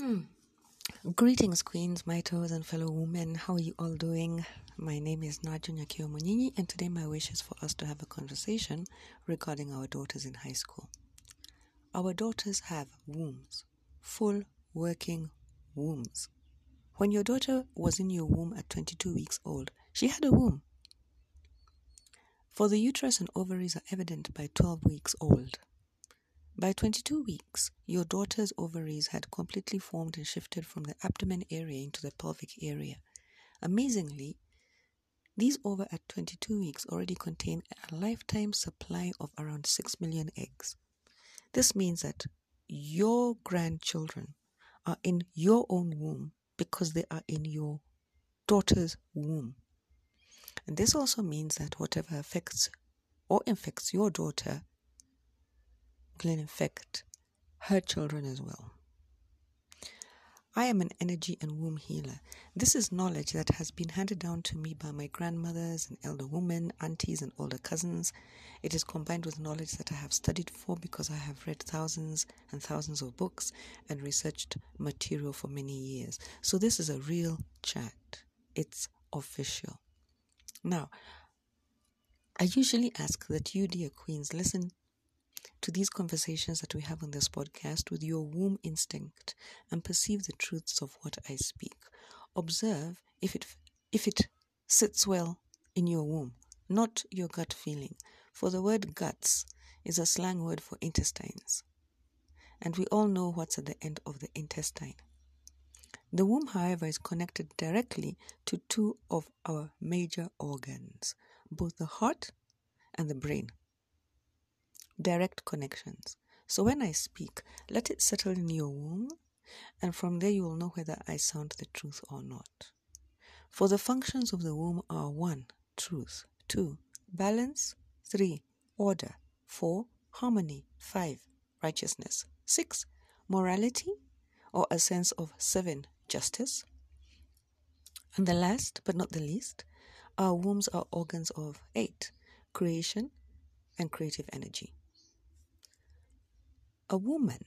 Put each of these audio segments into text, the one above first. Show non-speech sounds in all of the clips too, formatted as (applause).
Hmm. Greetings, queens, maaitus, and fellow women. How are you all doing? My name is Naju Nyakio Munini, and today my wish is for us to have a conversation regarding our daughters in high school. Our daughters have wombs, full working wombs. When your daughter was in your womb at 22 weeks old, she had a womb. For the uterus and ovaries are evident by 12 weeks old. By 22 weeks, your daughter's ovaries had completely formed and shifted from the abdomen area into the pelvic area. Amazingly, these ova at 22 weeks already contain a lifetime supply of around 6 million eggs. This means that your grandchildren are in your own womb because they are in your daughter's womb. And this also means that whatever affects or infects your daughter will infect her children as well. I am an energy and womb healer. This is knowledge that has been handed down to me by my grandmothers and elder women, aunties, and older cousins. It is combined with knowledge that I have studied for because I have read thousands and thousands of books and researched material for many years. So, this is a real chat, it's official. Now, I usually ask that you, dear queens, listen to these conversations that we have on this podcast with your womb instinct and perceive the truths of what I speak. Observe if it if it sits well in your womb, not your gut feeling. For the word guts is a slang word for intestines. And we all know what's at the end of the intestine. The womb, however, is connected directly to two of our major organs, both the heart and the brain direct connections. So when I speak, let it settle in your womb, and from there you will know whether I sound the truth or not. For the functions of the womb are 1. Truth, 2. Balance, 3. Order, 4. Harmony, 5. Righteousness, 6. Morality, or a sense of 7. Justice. And the last but not the least, our wombs are organs of 8. Creation and creative energy. A woman,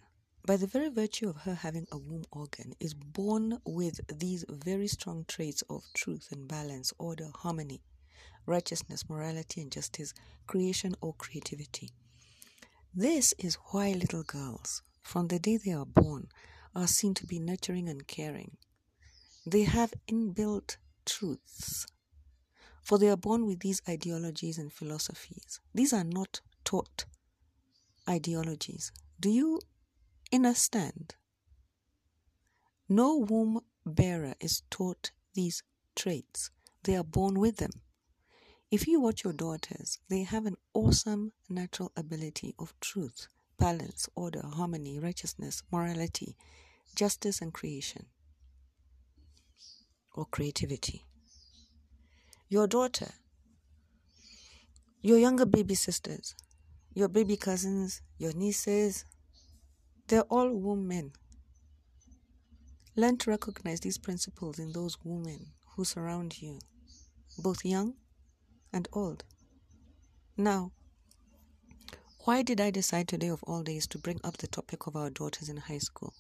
by the very virtue of her having a womb organ, is born with these very strong traits of truth and balance, order, harmony, righteousness, morality, and justice, creation or creativity. This is why little girls, from the day they are born, are seen to be nurturing and caring. They have inbuilt truths, for they are born with these ideologies and philosophies. These are not taught ideologies, do you understand? No womb bearer is taught these traits, they are born with them. If you watch your daughters, they have an awesome natural ability of truth, balance, order, harmony, righteousness, morality, justice, and creation or creativity. Your daughter, your younger baby sisters, your baby cousins, your nieces, they're all women. Learn to recognize these principles in those women who surround you, both young and old. Now, why did I decide today of all days to bring up the topic of our daughters in high school?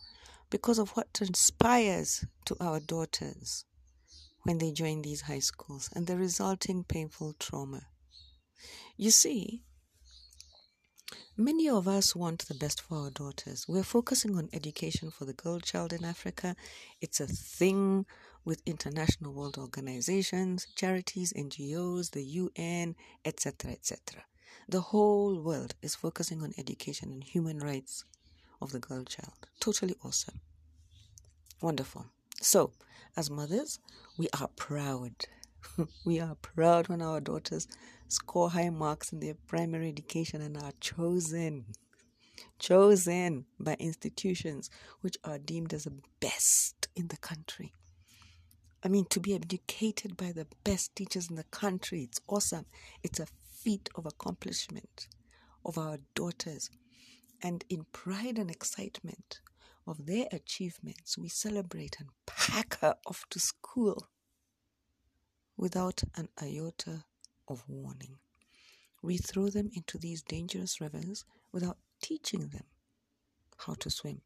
Because of what transpires to our daughters when they join these high schools and the resulting painful trauma. You see, Many of us want the best for our daughters. We're focusing on education for the girl child in Africa. It's a thing with international world organizations, charities, NGOs, the UN, etc., etc. The whole world is focusing on education and human rights of the girl child. Totally awesome. Wonderful. So, as mothers, we are proud. (laughs) we are proud when our daughters score high marks in their primary education and are chosen chosen by institutions which are deemed as the best in the country. I mean, to be educated by the best teachers in the country, it's awesome. It's a feat of accomplishment of our daughters. And in pride and excitement of their achievements, we celebrate and pack her off to school without an iota of warning. We throw them into these dangerous rivers without teaching them how to swim.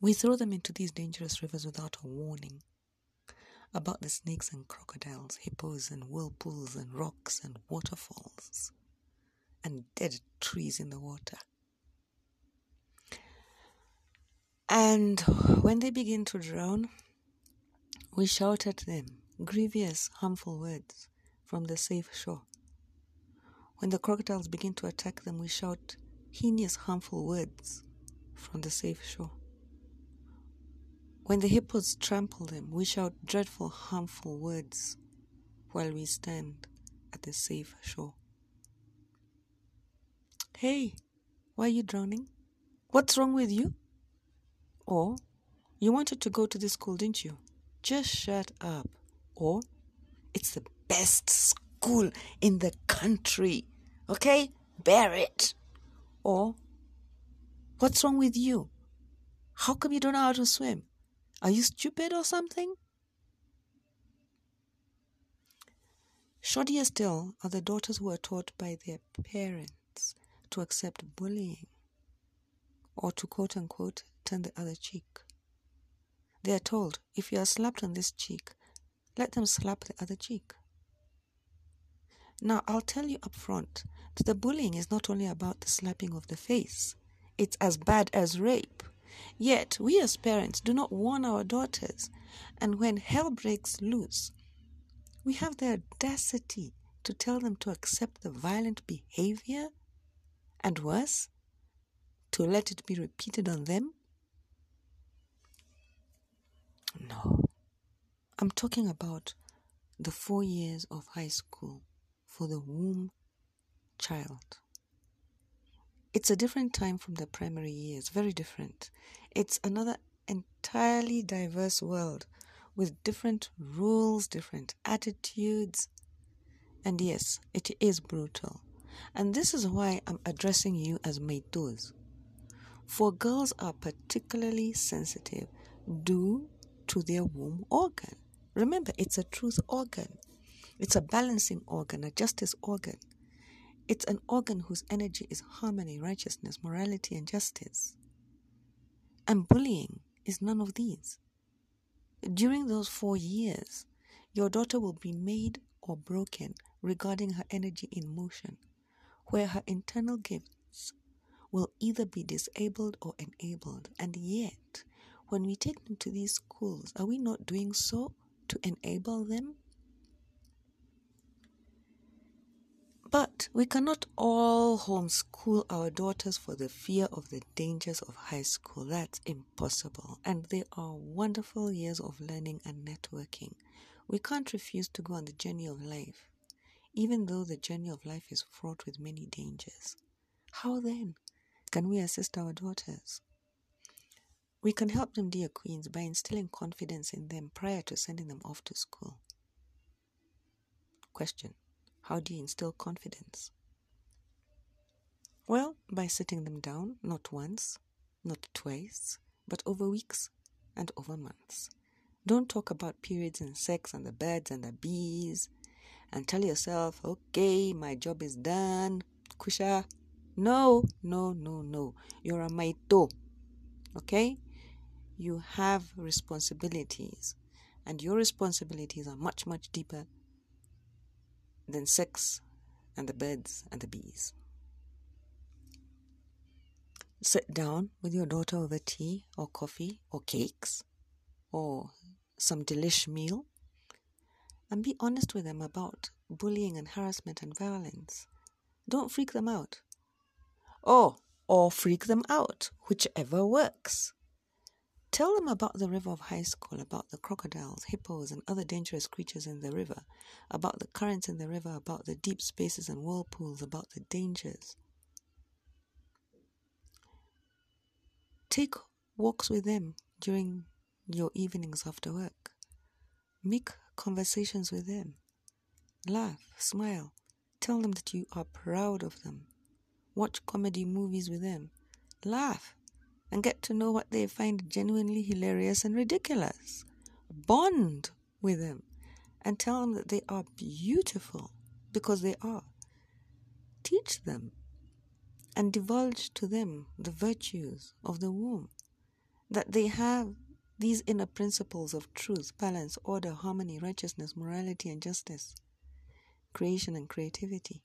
We throw them into these dangerous rivers without a warning. About the snakes and crocodiles, hippos and whirlpools and rocks and waterfalls and dead trees in the water. And when they begin to drown, we shout at them grievous, harmful words from the safe shore. When the crocodiles begin to attack them, we shout heinous, harmful words from the safe shore. When the hippos trample them, we shout dreadful, harmful words while we stand at the safe shore. Hey, why are you drowning? What's wrong with you? Or, you wanted to go to this school, didn't you? Just shut up. Or, it's the best school in the country. Okay? Bear it. Or, what's wrong with you? How come you don't know how to swim? Are you stupid or something? Shoddier still are the daughters who are taught by their parents to accept bullying or to quote unquote turn the other cheek. They are told if you are slapped on this cheek, let them slap the other cheek. Now, I'll tell you up front that the bullying is not only about the slapping of the face, it's as bad as rape. Yet, we as parents do not warn our daughters, and when hell breaks loose, we have the audacity to tell them to accept the violent behavior and worse, to let it be repeated on them? No. I'm talking about the four years of high school for the womb child. It's a different time from the primary years, very different. It's another entirely diverse world with different rules, different attitudes. And yes, it is brutal. And this is why I'm addressing you as maaitus. For girls are particularly sensitive due to their womb organ. Remember, it's a truth organ. It's a balancing organ, a justice organ. It's an organ whose energy is harmony, righteousness, morality, and justice. And bullying is none of these. During those four years, your daughter will be made or broken regarding her energy in motion, where her internal gifts will either be disabled or enabled. And yet, when we take them to these schools, are we not doing so to enable them? But we cannot all homeschool our daughters for the fear of the dangers of high school. That's impossible. And they are wonderful years of learning and networking. We can't refuse to go on the journey of life, even though the journey of life is fraught with many dangers. How then can we assist our daughters? We can help them, dear queens, by instilling confidence in them prior to sending them off to school. Question How do you instill confidence? Well, by sitting them down, not once, not twice, but over weeks and over months. Don't talk about periods and sex and the birds and the bees and tell yourself, okay, my job is done. Kusha. No, no, no, no. You're a maaitu. Okay? you have responsibilities, and your responsibilities are much, much deeper than sex and the birds and the bees. Sit down with your daughter over tea or coffee or cakes or some delish meal and be honest with them about bullying and harassment and violence. Don't freak them out. Oh, or freak them out, whichever works. Tell them about the river of high school, about the crocodiles, hippos, and other dangerous creatures in the river, about the currents in the river, about the deep spaces and whirlpools, about the dangers. Take walks with them during your evenings after work. Make conversations with them. Laugh, smile. Tell them that you are proud of them. Watch comedy movies with them. Laugh and get to know what they find genuinely hilarious and ridiculous. Bond with them and tell them that they are beautiful because they are. Teach them and divulge to them the virtues of the womb that they have these inner principles of truth, balance, order, harmony, righteousness, morality, and justice, creation and creativity.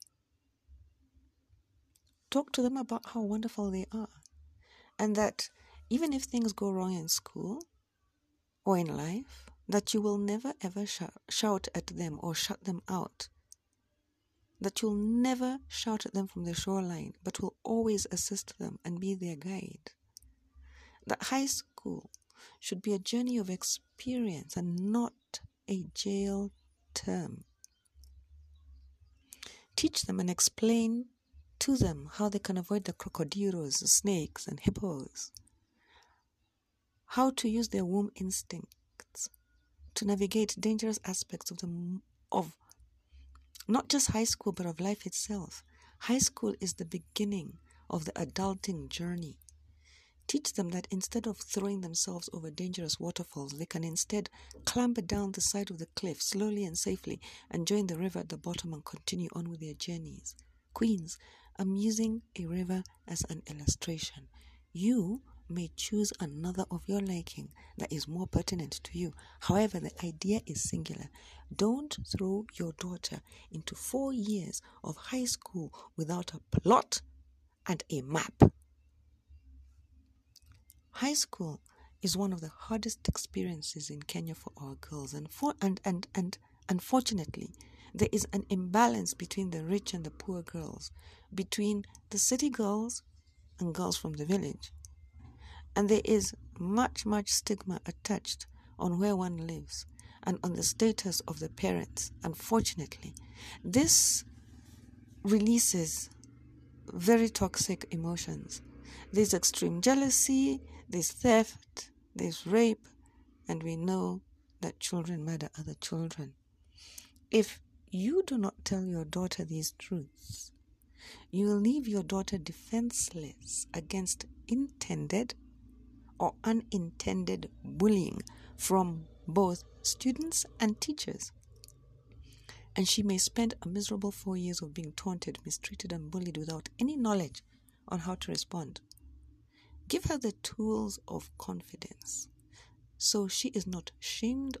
Talk to them about how wonderful they are, and that even if things go wrong in school or in life, that you will never ever sh- shout at them or shut them out. That you'll never shout at them from the shoreline, but will always assist them and be their guide. That high school should be a journey of experience and not a jail term. Teach them and explain to them how they can avoid the crocodilos, snakes, and hippos. How to use their womb instincts to navigate dangerous aspects of the of not just high school but of life itself. High school is the beginning of the adulting journey. Teach them that instead of throwing themselves over dangerous waterfalls, they can instead clamber down the side of the cliff slowly and safely and join the river at the bottom and continue on with their journeys. Queens, I'm using a river as an illustration. You may choose another of your liking that is more pertinent to you. However, the idea is singular. Don't throw your daughter into four years of high school without a plot and a map. High school is one of the hardest experiences in Kenya for our girls, and for and and and unfortunately, there is an imbalance between the rich and the poor girls, between the city girls and girls from the village, and there is much much stigma attached on where one lives and on the status of the parents. Unfortunately, this releases very toxic emotions. There's extreme jealousy, there's theft, there's rape, and we know that children murder other children. If you do not tell your daughter these truths, you will leave your daughter defenseless against intended or unintended bullying from both students and teachers. And she may spend a miserable four years of being taunted, mistreated, and bullied without any knowledge on how to respond. Give her the tools of confidence so she is not shamed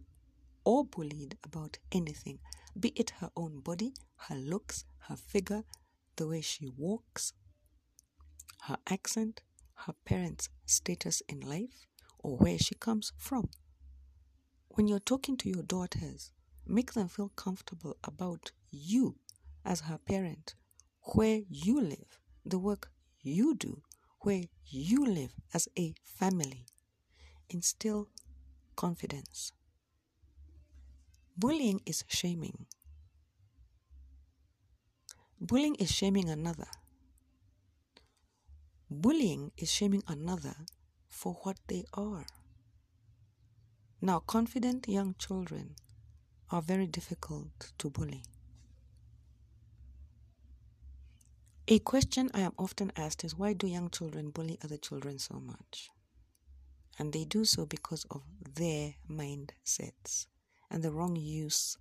or bullied about anything, be it her own body, her looks, her figure, the way she walks, her accent, her parents' status in life, or where she comes from. When you're talking to your daughters, make them feel comfortable about you as her parent, where you live, the work you do, where you live as a family. Instill confidence. Bullying is shaming. Bullying is shaming another. Bullying is shaming another for what they are. Now, confident young children are very difficult to bully. A question I am often asked is why do young children bully other children so much? And they do so because of their mindsets and the wrong use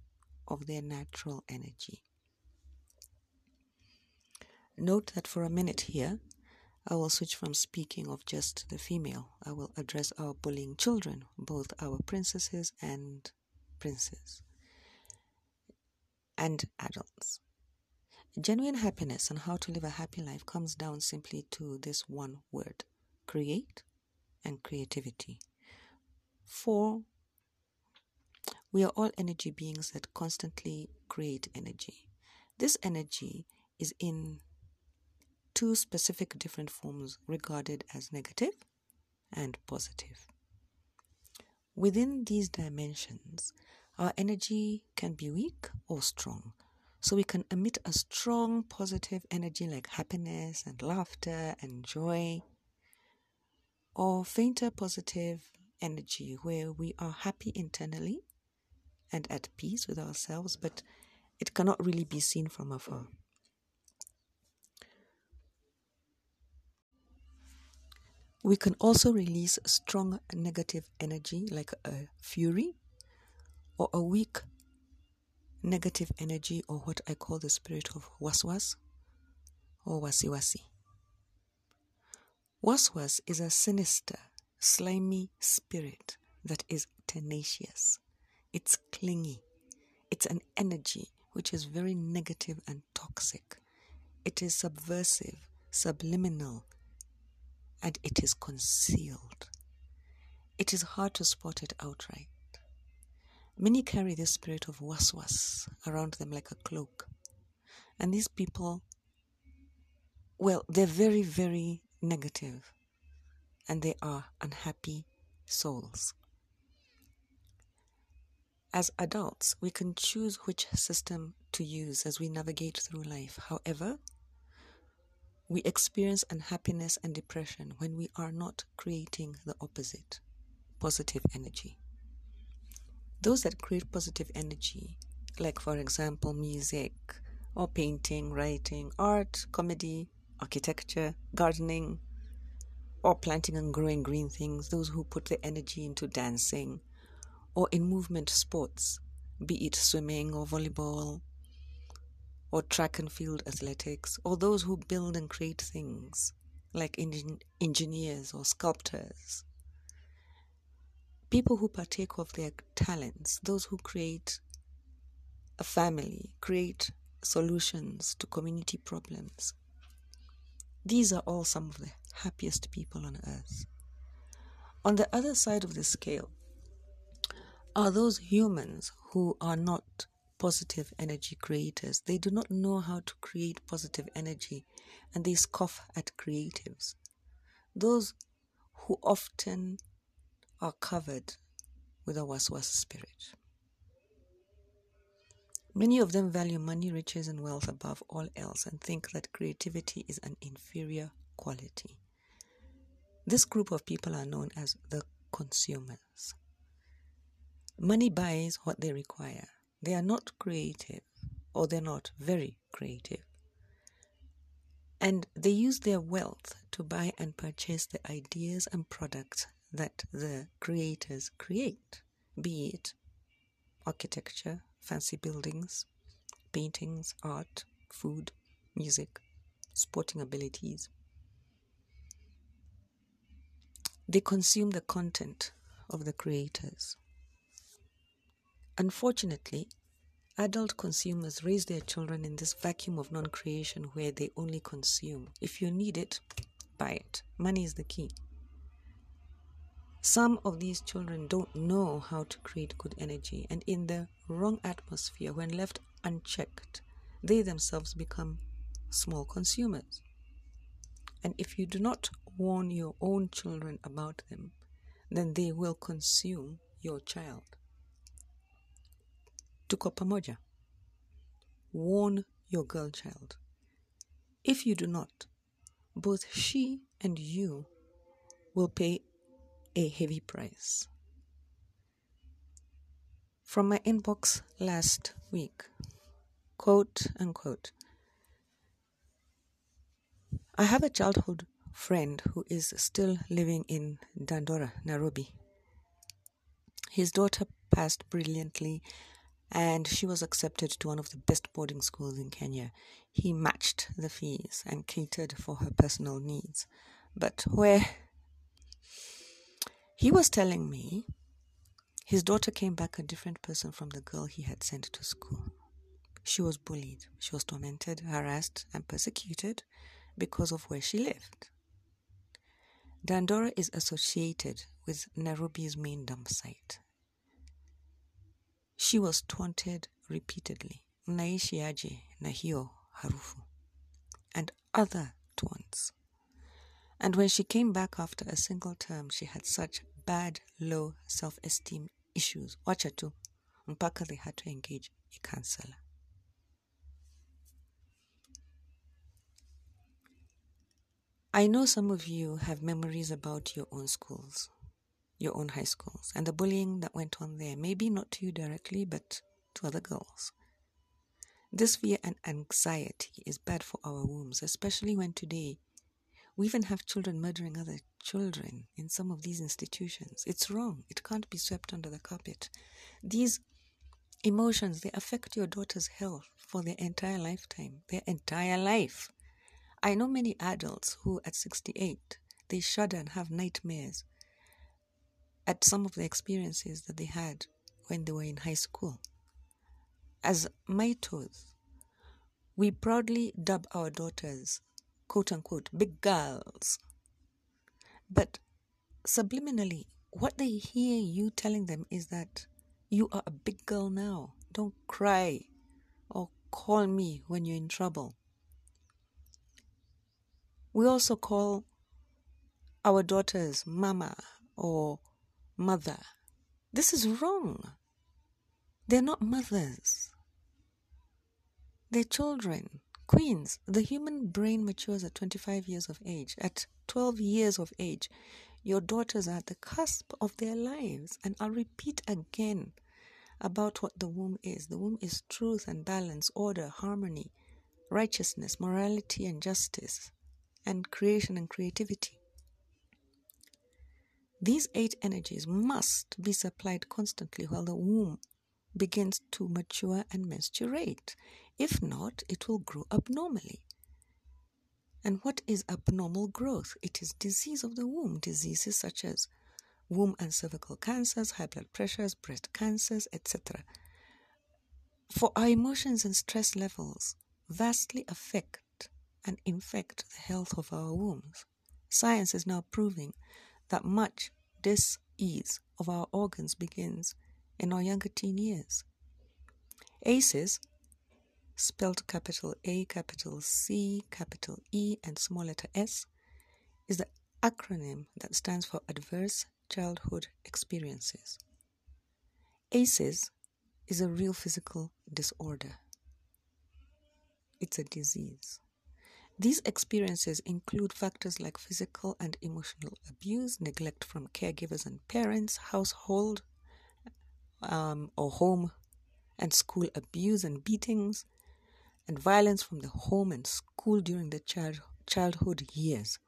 of their natural energy. Note that for a minute here, I will switch from speaking of just the female. I will address our bullying children, both our princesses and princes, and adults. Genuine happiness and how to live a happy life comes down simply to this one word create and creativity. For we are all energy beings that constantly create energy. This energy is in two specific different forms regarded as negative and positive. Within these dimensions, our energy can be weak or strong. So we can emit a strong positive energy like happiness and laughter and joy, or fainter positive energy where we are happy internally and at peace with ourselves, but it cannot really be seen from afar. We can also release strong negative energy like a fury or a weak negative energy or what I call the spirit of waswas or wasiwasi. Waswas is a sinister, slimy spirit that is tenacious. It's clingy. It's an energy which is very negative and toxic. It is subversive, subliminal, and it is concealed. It is hard to spot it outright. Many carry this spirit of waswas around them like a cloak. And these people, well, they're very, very negative and they are unhappy souls. As adults, we can choose which system to use as we navigate through life. However, we experience unhappiness and depression when we are not creating the opposite positive energy. Those that create positive energy, like for example, music or painting, writing, art, comedy, architecture, gardening, or planting and growing green things, those who put the energy into dancing, or in movement sports, be it swimming or volleyball or track and field athletics, or those who build and create things like engineers or sculptors. People who partake of their talents, those who create a family, create solutions to community problems. These are all some of the happiest people on earth. On the other side of the scale, are those humans who are not positive energy creators. They do not know how to create positive energy and they scoff at creatives. Those who often are covered with a waswas spirit. Many of them value money, riches, and wealth above all else and think that creativity is an inferior quality. This group of people are known as the consumers. Money buys what they require. They are not creative or they're not very creative. And they use their wealth to buy and purchase the ideas and products that the creators create, be it architecture, fancy buildings, paintings, art, food, music, sporting abilities. They consume the content of the creators. Unfortunately, adult consumers raise their children in this vacuum of non creation where they only consume. If you need it, buy it. Money is the key. Some of these children don't know how to create good energy, and in the wrong atmosphere, when left unchecked, they themselves become small consumers. And if you do not warn your own children about them, then they will consume your child. Tuko pamoja. Warn your girl child. If you do not, both she and you will pay a heavy price. From my inbox last week, quote unquote, I have a childhood friend who is still living in Dandora, Nairobi. His daughter passed brilliantly and she was accepted to one of the best boarding schools in Kenya. He matched the fees and catered for her personal needs. But where he was telling me his daughter came back a different person from the girl he had sent to school. She was bullied, she was tormented, harassed, and persecuted because of where she lived. Dandora is associated with Nairobi's main dump site, she was taunted repeatedly, mnaishi aje na hiyo harufu, and other taunts. And when she came back after a single term, she had such bad, low self esteem issues. Wacha tu, mpaka they had to engage a counselor. I know some of you have memories about your own schools your own high schools and the bullying that went on there, maybe not to you directly, but to other girls. This fear and anxiety is bad for our wombs, especially when today we even have children murdering other children in some of these institutions. It's wrong. It can't be swept under the carpet. These emotions, they affect your daughter's health for their entire lifetime, their entire life. I know many adults who at 68, they shudder and have nightmares at some of the experiences that they had when they were in high school. As Maaitus, we proudly dub our daughters, quote unquote, big girls. But subliminally, what they hear you telling them is that you are a big girl now. Don't cry or call me when you're in trouble. We also call our daughters mama or mother. This is wrong. They're not mothers. They're children, queens. The human brain matures at 25 years of age. At 12 years of age, your daughters are at the cusp of their lives. And I'll repeat again about what the womb is the womb is truth and balance, order, harmony, righteousness, morality, and justice, and creation and creativity. These eight energies must be supplied constantly while the womb begins to mature and menstruate. If not, it will grow abnormally. And what is abnormal growth? It is disease of the womb, diseases such as womb and cervical cancers, high blood pressures, breast cancers, etc. For our emotions and stress levels vastly affect and infect the health of our wombs. Science is now proving that much dis-ease of our organs begins in our younger teen years. ACEs, spelled capital A, capital C, capital E, and small letter S, is the acronym that stands for Adverse Childhood Experiences. ACEs is a real physical disorder. It's a disease. These experiences include factors like physical and emotional abuse, neglect from caregivers and parents, household um, or home and school abuse and beatings, and violence from the home and school during the child, childhood years.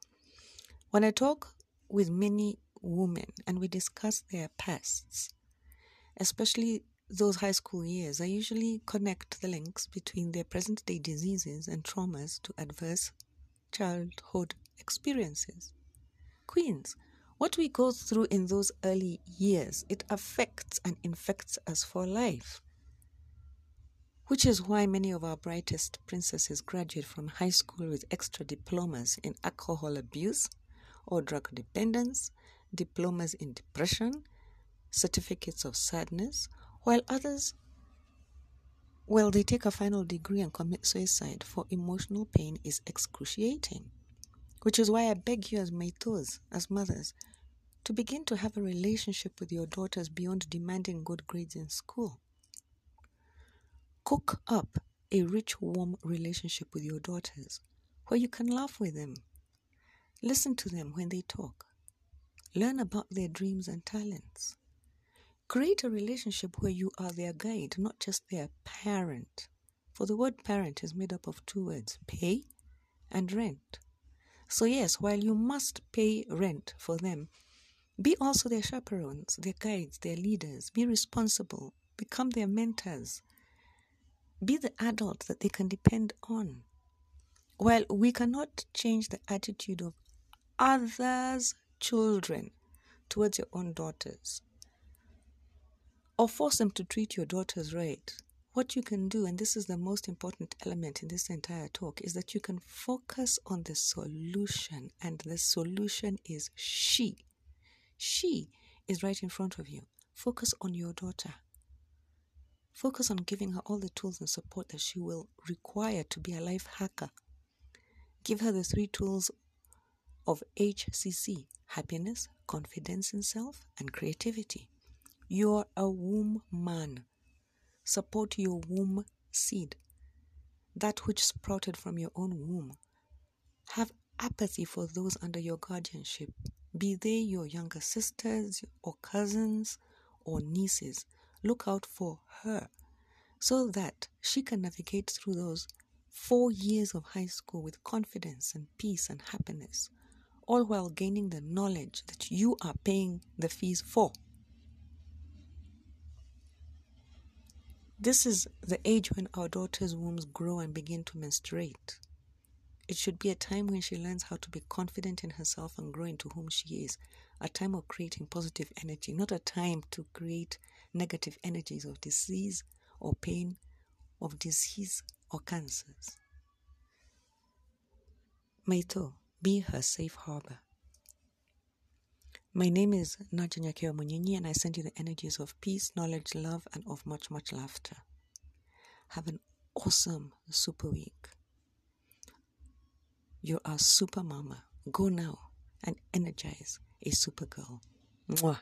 When I talk with many women and we discuss their pasts, especially those high school years, I usually connect the links between their present day diseases and traumas to adverse childhood experiences. Queens, what we go through in those early years, it affects and infects us for life. Which is why many of our brightest princesses graduate from high school with extra diplomas in alcohol abuse or drug dependence, diplomas in depression, certificates of sadness, while others, well, they take a final degree and commit suicide for emotional pain is excruciating. Which is why I beg you, as maaitus, as mothers, to begin to have a relationship with your daughters beyond demanding good grades in school. Cook up a rich, warm relationship with your daughters where you can laugh with them, listen to them when they talk, learn about their dreams and talents. Create a relationship where you are their guide, not just their parent. For the word parent is made up of two words pay and rent. So, yes, while you must pay rent for them, be also their chaperones, their guides, their leaders. Be responsible. Become their mentors. Be the adult that they can depend on. While we cannot change the attitude of others' children towards your own daughters, or force them to treat your daughters right. What you can do, and this is the most important element in this entire talk, is that you can focus on the solution, and the solution is she. She is right in front of you. Focus on your daughter. Focus on giving her all the tools and support that she will require to be a life hacker. Give her the three tools of HCC happiness, confidence in self, and creativity. You're a womb man. Support your womb seed, that which sprouted from your own womb. Have apathy for those under your guardianship, be they your younger sisters or cousins or nieces. Look out for her so that she can navigate through those four years of high school with confidence and peace and happiness, all while gaining the knowledge that you are paying the fees for. This is the age when our daughters' wombs grow and begin to menstruate. It should be a time when she learns how to be confident in herself and grow into whom she is a time of creating positive energy, not a time to create negative energies of disease or pain, of disease or cancers. Maaitu, be her safe harbor. My name is Nadia Nyakeo Munyinyi, and I send you the energies of peace, knowledge, love, and of much, much laughter. Have an awesome super week. You're a super mama. Go now and energize a super girl. Mwah.